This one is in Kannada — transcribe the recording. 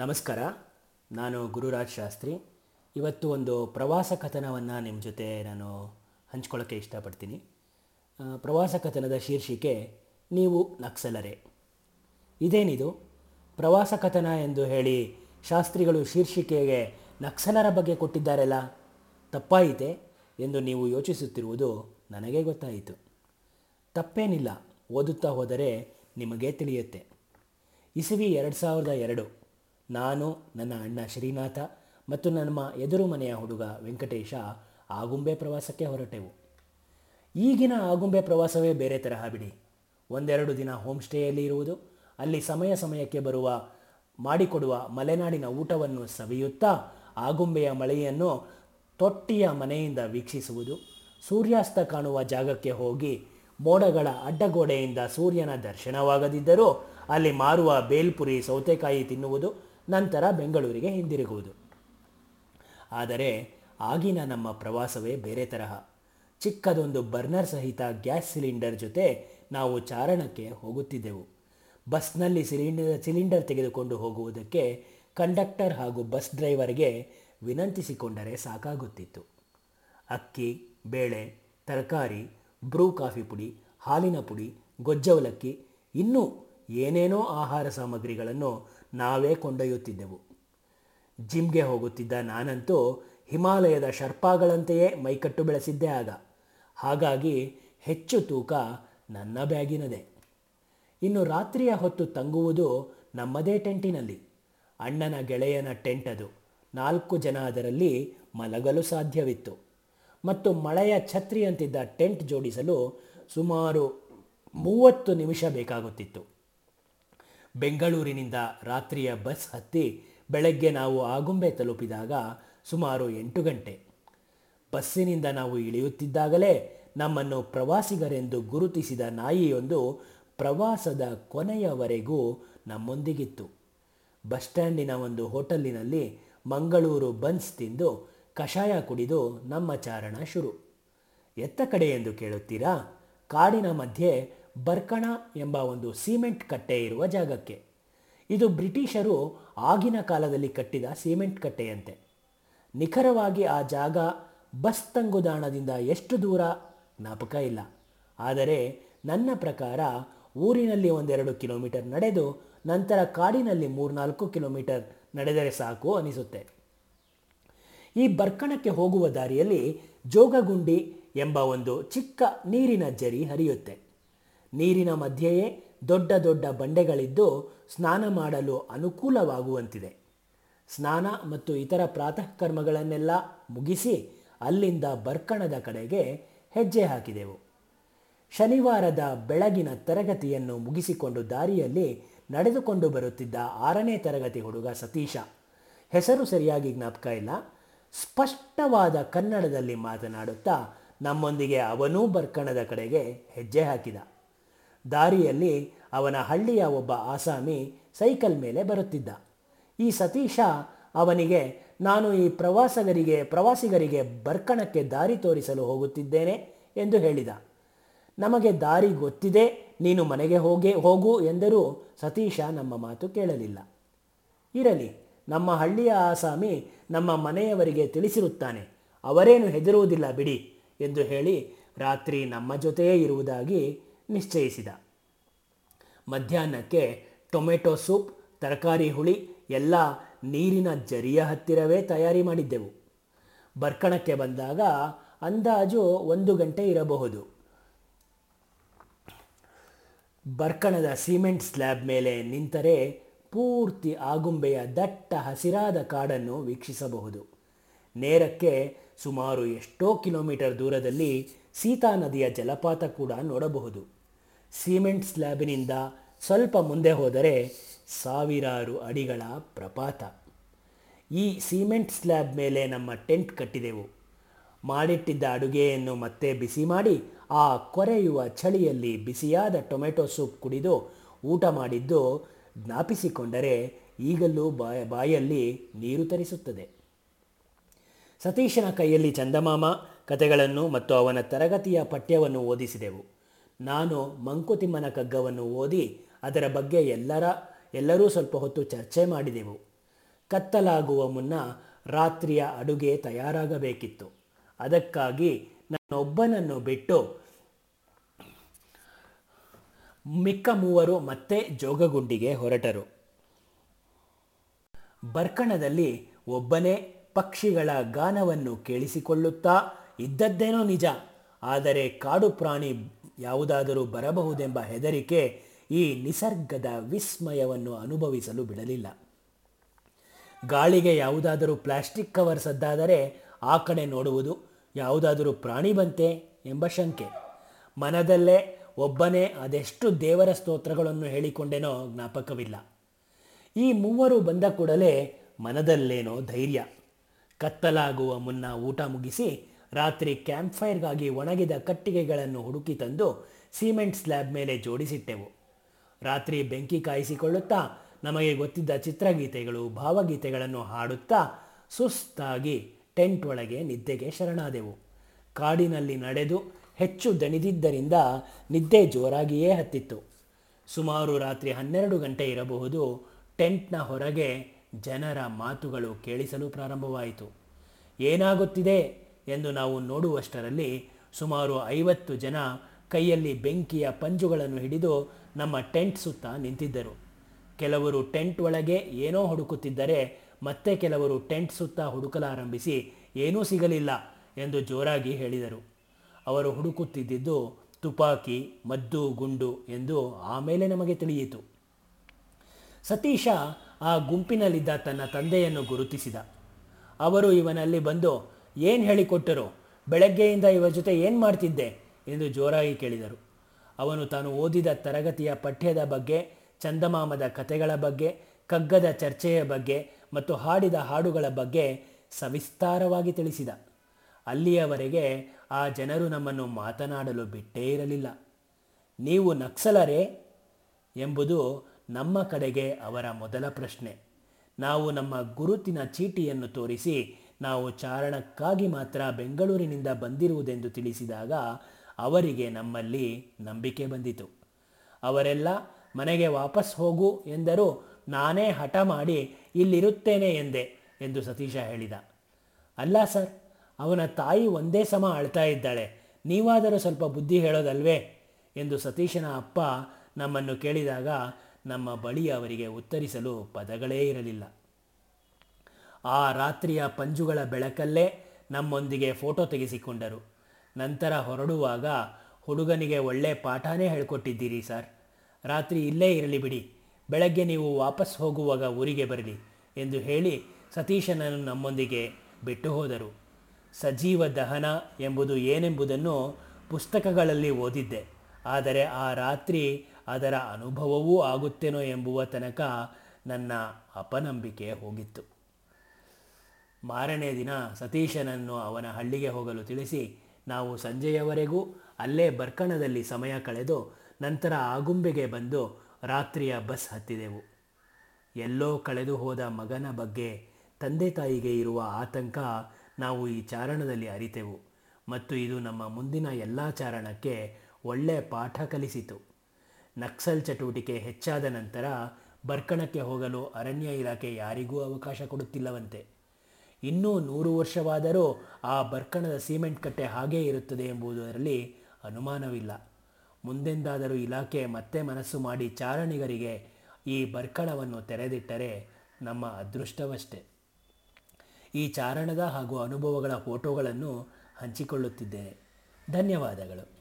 ನಮಸ್ಕಾರ. ನಾನು ಗುರುರಾಜ್ ಶಾಸ್ತ್ರಿ. ಇವತ್ತು ಒಂದು ಪ್ರವಾಸ ಕಥನವನ್ನು ನಿಮ್ಮ ಜೊತೆ ನಾನು ಹಂಚ್ಕೊಳ್ಳೋಕ್ಕೆ ಇಷ್ಟಪಡ್ತೀನಿ. ಪ್ರವಾಸ ಕಥನದ ಶೀರ್ಷಿಕೆ, ನೀವು ನಕ್ಸಲರೇ. ಇದೇನಿದು? ಪ್ರವಾಸ ಕಥನ ಎಂದು ಹೇಳಿ ಶಾಸ್ತ್ರಿಗಳು ಶೀರ್ಷಿಕೆಗೆ ನಕ್ಸಲರ ಬಗ್ಗೆ ಕೊಟ್ಟಿದ್ದಾರಲ್ಲ? ತಪ್ಪಾಯಿತೆ ಎಂದು ನೀವು ಯೋಚಿಸುತ್ತಿರುವುದು ನನಗೆ ಗೊತ್ತಾಯಿತು. ತಪ್ಪೇನಿಲ್ಲ. ಓದುತ್ತಾ ಹೋದರೆ ನಿಮಗೆ ತಿಳಿಯುತ್ತೆ. ಇಸವಿ ಎರಡು ಸಾವಿರದ ಎರಡು. ನಾನು, ನನ್ನ ಅಣ್ಣ ಶ್ರೀನಾಥ ಮತ್ತು ನಮ್ಮ ಎದುರು ಮನೆಯ ಹುಡುಗ ವೆಂಕಟೇಶ ಆಗುಂಬೆ ಪ್ರವಾಸಕ್ಕೆ ಹೊರಟೆವು. ಈಗಿನ ಆಗುಂಬೆ ಪ್ರವಾಸವೇ ಬೇರೆ ತರಹ ಬಿಡಿ. ಒಂದೆರಡು ದಿನ ಹೋಮ್ ಸ್ಟೇಯಲ್ಲಿ ಇರುವುದು, ಅಲ್ಲಿ ಸಮಯ ಸಮಯಕ್ಕೆ ಬರುವ, ಮಾಡಿಕೊಡುವ ಮಲೆನಾಡಿನ ಊಟವನ್ನು ಸವಿಯುತ್ತಾ ಆಗುಂಬೆಯ ಮಳೆಯನ್ನು ತೊಟ್ಟಿಯ ಮನೆಯಿಂದ ವೀಕ್ಷಿಸುವುದು, ಸೂರ್ಯಾಸ್ತ ಕಾಣುವ ಜಾಗಕ್ಕೆ ಹೋಗಿ ಮೋಡಗಳ ಅಡ್ಡಗೋಡೆಯಿಂದ ಸೂರ್ಯನ ದರ್ಶನವಾಗದಿದ್ದರೂ ಅಲ್ಲಿ ಮಾರುವ ಬೇಲ್ಪುರಿ ಸೌತೆಕಾಯಿ ತಿನ್ನುವುದು ನಂತರ ಬೆಂಗಳೂರಿಗೆ ಹಿಂದಿರುಗುವುದು. ಆದರೆ ಆಗಿನ ನಮ್ಮ ಪ್ರವಾಸವೇ ಬೇರೆ ತರಹ. ಚಿಕ್ಕದೊಂದು ಬರ್ನರ್ ಸಹಿತ ಗ್ಯಾಸ್ ಸಿಲಿಂಡರ್ ಜೊತೆ ನಾವು ಚಾರಣಕ್ಕೆ ಹೋಗುತ್ತಿದ್ದೆವು. ಬಸ್ನಲ್ಲಿ ಸಿಲಿಂಡರ್ ಸಿಲಿಂಡರ್ ತೆಗೆದುಕೊಂಡು ಹೋಗುವುದಕ್ಕೆ ಕಂಡಕ್ಟರ್ ಹಾಗೂ ಬಸ್ ಡ್ರೈವರ್ಗೆ ವಿನಂತಿಸಿಕೊಂಡರೆ ಸಾಕಾಗುತ್ತಿತ್ತು. ಅಕ್ಕಿ, ಬೇಳೆ, ತರಕಾರಿ, ಬ್ರೂ ಕಾಫಿ ಪುಡಿ, ಹಾಲಿನ ಪುಡಿ ಗೊಜ್ಜವಲಕ್ಕಿ ಇನ್ನೂ ಏನೇನೋ ಆಹಾರ ಸಾಮಗ್ರಿಗಳನ್ನು ನಾವೇ ಕೊಂಡೊಯ್ಯುತ್ತಿದ್ದೆವು. ಜಿಮ್ಗೆ ಹೋಗುತ್ತಿದ್ದ ನಾನಂತೂ ಹಿಮಾಲಯದ ಶರ್ಪಾಗಳಂತೆಯೇ ಮೈಕಟ್ಟು ಬೆಳೆಸಿದ್ದೆ ಆಗ ಹಾಗಾಗಿ ಹೆಚ್ಚು ತೂಕ ನನ್ನ ಬ್ಯಾಗಿನದೇ. ಇನ್ನು ರಾತ್ರಿಯ ಹೊತ್ತು ತಂಗುವುದು ನಮ್ಮದೇ ಟೆಂಟಿನಲ್ಲಿ. ಅಣ್ಣನ ಗೆಳೆಯನ ಟೆಂಟ್ ಅದು ನಾಲ್ಕು ಜನ ಅದರಲ್ಲಿ ಮಲಗಲು ಸಾಧ್ಯವಿತ್ತು. ಮತ್ತು ಮಳೆಯ ಛತ್ರಿಯಂತಿದ್ದ ಟೆಂಟ್ ಜೋಡಿಸಲು ಸುಮಾರು ಮೂವತ್ತು ನಿಮಿಷ ಬೇಕಾಗುತ್ತಿತ್ತು. ಬೆಂಗಳೂರಿನಿಂದ ರಾತ್ರಿಯ ಬಸ್ ಹತ್ತಿ ಬೆಳಗ್ಗೆ ನಾವು ಆಗುಂಬೆ ತಲುಪಿದಾಗ ಸುಮಾರು ಎಂಟು ಗಂಟೆ. ಬಸ್ಸಿನಿಂದ ನಾವು ಇಳಿಯುತ್ತಿದ್ದಾಗಲೇ ನಮ್ಮನ್ನು ಪ್ರವಾಸಿಗರೆಂದು ಗುರುತಿಸಿದ ನಾಯಿಯೊಂದು ಪ್ರವಾಸದ ಕೊನೆಯವರೆಗೂ ನಮ್ಮೊಂದಿಗಿತ್ತು. ಬಸ್ ಸ್ಟ್ಯಾಂಡಿನ ಒಂದು ಹೋಟೆಲ್ಲಿನಲ್ಲಿ ಮಂಗಳೂರು ಬನ್ಸ್ ತಿಂದು ಕಷಾಯ ಕುಡಿದು ನಮ್ಮ ಚಾರಣ ಶುರು. ಎತ್ತ ಕಡೆ ಎಂದು ಕೇಳುತ್ತೀರಾ? ಕಾಡಿನ ಮಧ್ಯೆ ಬರ್ಕಣ ಎಂಬ ಒಂದು ಸಿಮೆಂಟ್ ಕಟ್ಟೆ ಇರುವ ಜಾಗಕ್ಕೆ. ಇದು ಬ್ರಿಟಿಷರು ಆಗಿನ ಕಾಲದಲ್ಲಿ ಕಟ್ಟಿದ ಸಿಮೆಂಟ್ ಕಟ್ಟೆಯಂತೆ. ನಿಖರವಾಗಿ ಆ ಜಾಗ ಬಸ್ ತಂಗುದಾಣದಿಂದ ಎಷ್ಟು ದೂರ ಜ್ಞಾಪಕ ಇಲ್ಲ. ಆದರೆ ನನ್ನ ಪ್ರಕಾರ ಊರಿನಲ್ಲಿ ಒಂದೆರಡು ಕಿಲೋಮೀಟರ್ ನಡೆದು ನಂತರ ಕಾಡಿನಲ್ಲಿ ಮೂರ್ನಾಲ್ಕು ಕಿಲೋಮೀಟರ್ ನಡೆದರೆ ಸಾಕು ಅನಿಸುತ್ತೆ. ಈ ಬರ್ಕಣಕ್ಕೆ ಹೋಗುವ ದಾರಿಯಲ್ಲಿ ಜೋಗಗುಂಡಿ ಎಂಬ ಒಂದು ಚಿಕ್ಕ ನೀರಿನ ಜರಿ ಹರಿಯುತ್ತೆ. ನೀರಿನ ಮಧ್ಯೆಯೇ ದೊಡ್ಡ ದೊಡ್ಡ ಬಂಡೆಗಳಿದ್ದು ಸ್ನಾನ ಮಾಡಲು ಅನುಕೂಲವಾಗುವಂತಿದೆ. ಸ್ನಾನ ಮತ್ತು ಇತರ ಪ್ರಾತಃ ಕರ್ಮಗಳನ್ನೆಲ್ಲ ಮುಗಿಸಿ ಅಲ್ಲಿಂದ ಬರ್ಕಣದ ಕಡೆಗೆ ಹೆಜ್ಜೆ ಹಾಕಿದೆವು. ಶನಿವಾರದ ಬೆಳಗಿನ ತರಗತಿಯನ್ನು ಮುಗಿಸಿಕೊಂಡು ದಾರಿಯಲ್ಲಿ ನಡೆದುಕೊಂಡು ಬರುತ್ತಿದ್ದ ಆರನೇ ತರಗತಿ ಹುಡುಗ ಸತೀಶ. ಹೆಸರು ಸರಿಯಾಗಿ ಜ್ಞಾಪಕ ಇಲ್ಲ. ಸ್ಪಷ್ಟವಾದ ಕನ್ನಡದಲ್ಲಿ ಮಾತನಾಡುತ್ತಾ ನಮ್ಮೊಂದಿಗೆ ಅವನೂ ಬರ್ಕಣದ ಕಡೆಗೆ ಹೆಜ್ಜೆ ಹಾಕಿದ. ದಾರಿಯಲ್ಲಿ ಅವನ ಹಳ್ಳಿಯ ಒಬ್ಬ ಆಸಾಮಿ ಸೈಕಲ್ ಮೇಲೆ ಬರುತ್ತಿದ್ದ. ಈ ಸತೀಶ ಅವನಿಗೆ, ನಾನು ಈ ಪ್ರವಾಸಗರಿಗೆ, ಪ್ರವಾಸಿಗರಿಗೆ ಬರ್ಕಣಕ್ಕೆ ದಾರಿ ತೋರಿಸಲು ಹೋಗುತ್ತಿದ್ದೇನೆ ಎಂದು ಹೇಳಿದ. ನಮಗೆ ದಾರಿ ಗೊತ್ತಿದೆ, ನೀನು ಮನೆಗೆ ಹೋಗೇ, ಹೋಗು ಎಂದರೂ ಸತೀಶ ನಮ್ಮ ಮಾತು ಕೇಳಲಿಲ್ಲ. ಇರಲಿ, ನಮ್ಮ ಹಳ್ಳಿಯ ಆಸಾಮಿ ನಮ್ಮ ಮನೆಯವರಿಗೆ ತಿಳಿಸಿರುತ್ತಾನೆ. ಅವರೇನು ಹೆದರುವುದಿಲ್ಲ ಬಿಡಿ ಎಂದು ಹೇಳಿ ರಾತ್ರಿ ನಮ್ಮ ಜೊತೆಯೇ ಇರುವುದಾಗಿ ನಿಶ್ಚಯಿಸಿದ. ಮಧ್ಯಾಹ್ನಕ್ಕೆ ಟೊಮೆಟೊ ಸೂಪ್, ತರಕಾರಿ ಹುಳಿ, ಎಲ್ಲ ನೀರಿನ ಜರಿಯ ಹತ್ತಿರವೇ ತಯಾರಿ ಮಾಡಿದ್ದೆವು. ಬರ್ಕಣಕ್ಕೆ ಬಂದಾಗ ಅಂದಾಜು ಒಂದು ಗಂಟೆ ಇರಬಹುದು. ಬರ್ಕಣದ ಸಿಮೆಂಟ್ ಸ್ಲ್ಯಾಬ್ ಮೇಲೆ ನಿಂತರೆ ಪೂರ್ತಿ ಆಗುಂಬೆಯ ದಟ್ಟ ಹಸಿರಾದ ಕಾಡನ್ನು ವೀಕ್ಷಿಸಬಹುದು. ನೇರಕ್ಕೆ ಸುಮಾರು ಎಷ್ಟೋ ಕಿಲೋಮೀಟರ್ ದೂರದಲ್ಲಿ ಸೀತಾ ನದಿಯ ಜಲಪಾತ ಕೂಡ ನೋಡಬಹುದು. ಸಿಮೆಂಟ್ ಸ್ಲ್ಯಾಬಿನಿಂದ ಸ್ವಲ್ಪ ಮುಂದೆ ಹೋದರೆ ಸಾವಿರಾರು ಅಡಿಗಳ ಪ್ರಪಾತ. ಈ ಸಿಮೆಂಟ್ ಸ್ಲ್ಯಾಬ್ ಮೇಲೆ ನಮ್ಮ ಟೆಂಟ್ ಕಟ್ಟಿದೆವು. ಮಾಡಿಟ್ಟಿದ್ದ ಅಡುಗೆಯನ್ನು ಮತ್ತೆ ಬಿಸಿ ಮಾಡಿ, ಆ ಕೊರೆಯುವ ಚಳಿಯಲ್ಲಿ ಬಿಸಿಯಾದ ಟೊಮೆಟೊ ಸೂಪ್ ಕುಡಿದು ಊಟ ಮಾಡಿದ್ದು ಜ್ಞಾಪಿಸಿಕೊಂಡರೆ ಈಗಲೂ ಬಾಯ, ಬಾಯಲ್ಲಿ ನೀರು ತರಿಸುತ್ತದೆ. ಸತೀಶನ ಕೈಯಲ್ಲಿ ಚಂದಮಾಮ ಕತೆಗಳನ್ನು ಮತ್ತು ಅವನ ತರಗತಿಯ ಪಠ್ಯವನ್ನು ಓದಿಸಿದೆವು. ನಾನು ಮಂಕುತಿಮ್ಮನ ಕಗ್ಗವನ್ನು ಓದಿ ಅದರ ಬಗ್ಗೆ ಎಲ್ಲರ, ಎಲ್ಲರೂ ಸ್ವಲ್ಪ ಹೊತ್ತು ಚರ್ಚೆ ಮಾಡಿದೆವು. ಕತ್ತಲಾಗುವ ಮುನ್ನ ರಾತ್ರಿಯ ಅಡುಗೆ ತಯಾರಾಗಬೇಕಿತ್ತು. ಅದಕ್ಕಾಗಿ ನನ್ನೊಬ್ಬನನ್ನು ಬಿಟ್ಟು ಮಿಕ್ಕ ಮೂವರು ಮತ್ತೆ ಜೋಗಗುಂಡಿಗೆ ಹೊರಟರು. ಬರ್ಕಣದಲ್ಲಿ ಒಬ್ಬನೇ ಪಕ್ಷಿಗಳ ಗಾನವನ್ನು ಕೇಳಿಸಿಕೊಳ್ಳುತ್ತಾ ಇದ್ದದ್ದೇನೋ ನಿಜ, ಆದರೆ ಕಾಡು ಪ್ರಾಣಿ ಯಾವುದಾದರೂ ಬರಬಹುದೆಂಬ ಹೆದರಿಕೆ ಈ ನಿಸರ್ಗದ ವಿಸ್ಮಯವನ್ನು ಅನುಭವಿಸಲು ಬಿಡಲಿಲ್ಲ. ಗಾಳಿಗೆ ಯಾವುದಾದರೂ ಪ್ಲಾಸ್ಟಿಕ್ ಕವರ್ ಸದ್ದಾದರೆ ಆ ಕಡೆ ನೋಡುವುದು ಯಾವುದಾದರೂ ಪ್ರಾಣಿ ಬಂತೆ ಎಂಬ ಶಂಕೆ. ಮನದಲ್ಲೇ ಒಬ್ಬನೇ ಅದೆಷ್ಟು ದೇವರ ಸ್ತೋತ್ರಗಳನ್ನು ಹೇಳಿಕೊಂಡೇನೋ ಜ್ಞಾಪಕವಿಲ್ಲ. ಈ ಮೂವರು ಬಂದ ಕೂಡಲೇ ಮನದಲ್ಲೇನೋ ಧೈರ್ಯ. ಕತ್ತಲಾಗುವ ಮುನ್ನ ಊಟ ಮುಗಿಸಿ ರಾತ್ರಿ ಕ್ಯಾಂಪ್ ಫೈರ್ಗಾಗಿ ಒಣಗಿದ ಕಟ್ಟಿಗೆಗಳನ್ನು ಹುಡುಕಿ ತಂದು ಸಿಮೆಂಟ್ ಸ್ಲ್ಯಾಬ್ ಮೇಲೆ ಜೋಡಿಸಿಟ್ಟೆವು. ರಾತ್ರಿ ಬೆಂಕಿ ಕಾಯಿಸಿಕೊಳ್ಳುತ್ತಾ ನಮಗೆ ಗೊತ್ತಿದ್ದ ಚಿತ್ರಗೀತೆಗಳು, ಭಾವಗೀತೆಗಳನ್ನು ಹಾಡುತ್ತಾ ಸುಸ್ತಾಗಿ ಟೆಂಟ್ ಒಳಗೆ ನಿದ್ದೆಗೆ ಶರಣಾದೆವು. ಕಾಡಿನಲ್ಲಿ ನಡೆದು ಹೆಚ್ಚು ದಣಿದಿದ್ದರಿಂದ ನಿದ್ದೆ ಜೋರಾಗಿಯೇ ಹತ್ತಿತ್ತು. ಸುಮಾರು ರಾತ್ರಿ ಹನ್ನೆರಡು ಗಂಟೆ ಇರಬಹುದು, ಟೆಂಟ್ನ ಹೊರಗೆ ಜನರ ಮಾತುಗಳು ಕೇಳಿಸಲು ಪ್ರಾರಂಭವಾಯಿತು. ಏನಾಗುತ್ತಿದೆ? ಎಂದು ನಾವು ನೋಡುವಷ್ಟರಲ್ಲಿ ಸುಮಾರು ಐವತ್ತು ಜನ ಕೈಯಲ್ಲಿ ಬೆಂಕಿಯ ಪಂಜುಗಳನ್ನು ಹಿಡಿದು ನಮ್ಮ ಟೆಂಟ್ ಸುತ್ತ ನಿಂತಿದ್ದರು. ಕೆಲವರು ಟೆಂಟ್ ಒಳಗೆ ಏನೋ ಹುಡುಕುತ್ತಿದ್ದರೆ ಮತ್ತೆ ಕೆಲವರು ಟೆಂಟ್ ಸುತ್ತ ಹುಡುಕಲಾರಂಭಿಸಿ ಏನೂ ಸಿಗಲಿಲ್ಲ ಎಂದು ಜೋರಾಗಿ ಹೇಳಿದರು. ಅವರು ಹುಡುಕುತ್ತಿದ್ದಿದ್ದು ತುಪಾಕಿ, ಮದ್ದು, ಗುಂಡು ಎಂದು ಆಮೇಲೆ ನಮಗೆ ತಿಳಿಯಿತು. ಸತೀಶ ಆ ಗುಂಪಿನಲ್ಲಿದ್ದ ತನ್ನ ತಂದೆಯನ್ನು ಗುರುತಿಸಿದ. ಅವರು ಇವನಲ್ಲಿ ಬಂದು ಏನು ಹೇಳಿಕೊಟ್ಟರು ಬೆಳಗ್ಗೆಯಿಂದ ಇವರ ಜೊತೆ ಏನು ಮಾಡ್ತಿದ್ದೆ? ಎಂದು ಜೋರಾಗಿ ಕೇಳಿದರು. ಅವನು ತಾನು ಓದಿದ ತರಗತಿಯ ಪಠ್ಯದ ಬಗ್ಗೆ, ಚಂದಮಾಮದ ಕಥೆಗಳ ಬಗ್ಗೆ, ಕಗ್ಗದ ಚರ್ಚೆಯ ಬಗ್ಗೆ ಮತ್ತು ಹಾಡಿದ ಹಾಡುಗಳ ಬಗ್ಗೆ ಸವಿಸ್ತಾರವಾಗಿ ತಿಳಿಸಿದ. ಅಲ್ಲಿಯವರೆಗೆ ಆ ಜನರು ನಮ್ಮನ್ನು ಮಾತನಾಡಲು ಬಿಟ್ಟೇ ಇರಲಿಲ್ಲ. ನೀವು ನಕ್ಸಲರೇ? ಎಂಬುದು ನಮ್ಮ ಕಡೆಗೆ ಅವರ ಮೊದಲ ಪ್ರಶ್ನೆ. ನಾವು ನಮ್ಮ ಗುರುತಿನ ಚೀಟಿಯನ್ನು ತೋರಿಸಿ ನಾವು ಚಾರಣಕ್ಕಾಗಿ ಮಾತ್ರ ಬೆಂಗಳೂರಿನಿಂದ ಬಂದಿರುವುದೆಂದು ತಿಳಿಸಿದಾಗ ಅವರಿಗೆ ನಮ್ಮಲ್ಲಿ ನಂಬಿಕೆ ಬಂದಿತು. ಅವರೆಲ್ಲ, ಮನೆಗೆ ವಾಪಸ್ ಹೋಗು ಎಂದರೂ ನಾನೇ ಹಠ ಮಾಡಿ ಇಲ್ಲಿರುತ್ತೇನೆ ಎಂದೆ ಎಂದು ಸತೀಶ ಹೇಳಿದ. ಅಲ್ಲ ಸರ್, ಅವನ ತಾಯಿ ಒಂದೇ ಸಮ ಅಳ್ತಾ ಇದ್ದಾಳೆ. ನೀವಾದರೂ ಸ್ವಲ್ಪ ಬುದ್ಧಿ ಹೇಳೋದಲ್ವೇ? ಎಂದು ಸತೀಶನ ಅಪ್ಪ ನಮ್ಮನ್ನು ಕೇಳಿದಾಗ ನಮ್ಮ ಬಳಿ ಅವರಿಗೆ ಉತ್ತರಿಸಲು ಪದಗಳೇ ಇರಲಿಲ್ಲ. ಆ ರಾತ್ರಿಯ ಪಂಜುಗಳ ಬೆಳಕಲ್ಲೇ ನಮ್ಮೊಂದಿಗೆ ಫೋಟೋ ತೆಗೆಸಿಕೊಂಡರು. ನಂತರ ಹೊರಡುವಾಗ ಹುಡುಗನಿಗೆ ಒಳ್ಳೆ ಪಾಠನೇ ಹೇಳ್ಕೊಟ್ಟಿದ್ದೀರಿ ಸರ್. ರಾತ್ರಿ ಇಲ್ಲೇ ಇರಲಿ ಬಿಡಿ. ಬೆಳಗ್ಗೆ ನೀವು ವಾಪಸ್ ಹೋಗುವಾಗ ಊರಿಗೆ ಬರಲಿ ಎಂದು ಹೇಳಿ ಸತೀಶನನ್ನು ನಮ್ಮೊಂದಿಗೆ ಬಿಟ್ಟು ಹೋದರು. ಸಜೀವ ದಹನ ಎಂಬುದು ಏನೆಂಬುದನ್ನು ಪುಸ್ತಕಗಳಲ್ಲಿ ಓದಿದ್ದೆ. ಆದರೆ ಆ ರಾತ್ರಿ ಅದರ ಅನುಭವವೂ ಆಗುತ್ತೇನೋ ಎಂಬುವ ತನಕ ನನ್ನ ಅಪನಂಬಿಕೆ ಹೋಗಿತ್ತು. ಮಾರನೇ ದಿನ ಸತೀಶನನ್ನು ಅವನ ಹಳ್ಳಿಗೆ ಹೋಗಲು ತಿಳಿಸಿ, ನಾವು ಸಂಜೆಯವರೆಗೂ ಅಲ್ಲೇ ಬರ್ಕಣದಲ್ಲಿ ಸಮಯ ಕಳೆದು ನಂತರ ಆಗುಂಬೆಗೆ ಬಂದು ರಾತ್ರಿಯ ಬಸ್ ಹತ್ತಿದೆವು. ಎಲ್ಲೋ ಕಳೆದು ಹೋದ ಮಗನ ಬಗ್ಗೆ ತಂದೆ ತಾಯಿಗೆ ಇರುವ ಆತಂಕ ನಾವು ಈ ಚಾರಣದಲ್ಲಿ ಅರಿತೆವು ಮತ್ತು ಇದು ನಮ್ಮ ಮುಂದಿನ ಎಲ್ಲ ಚಾರಣಕ್ಕೆ ಒಳ್ಳೆ ಪಾಠ ಕಲಿಸಿತು. ನಕ್ಸಲ್ ಚಟುವಟಿಕೆ ಹೆಚ್ಚಾದ ನಂತರ ಬರ್ಕಣಕ್ಕೆ ಹೋಗಲು ಅರಣ್ಯ ಇಲಾಖೆ ಯಾರಿಗೂ ಅವಕಾಶ ಕೊಡುತ್ತಿಲ್ಲವಂತೆ. ಇನ್ನೂ ನೂರು ವರ್ಷವಾದರೂ ಆ ಬರ್ಕಣದ ಸಿಮೆಂಟ್ ಕಟ್ಟೆ ಹಾಗೇ ಇರುತ್ತದೆ ಎಂಬುದರಲ್ಲಿ ಅನುಮಾನವಿಲ್ಲ. ಮುಂದೆಂದಾದರೂ ಇಲಾಖೆ ಮತ್ತೆ ಮನಸ್ಸು ಮಾಡಿ ಚಾರಣಿಗರಿಗೆ ಈ ಬರ್ಕಣವನ್ನು ತೆರೆದಿಟ್ಟರೆ ನಮ್ಮ ಅದೃಷ್ಟವಷ್ಟೇ. ಈ ಚಾರಣದ ಹಾಗೂ ಅನುಭವಗಳ ಫೋಟೋಗಳನ್ನು ಹಂಚಿಕೊಳ್ಳುತ್ತಿದ್ದೇನೆ. ಧನ್ಯವಾದಗಳು.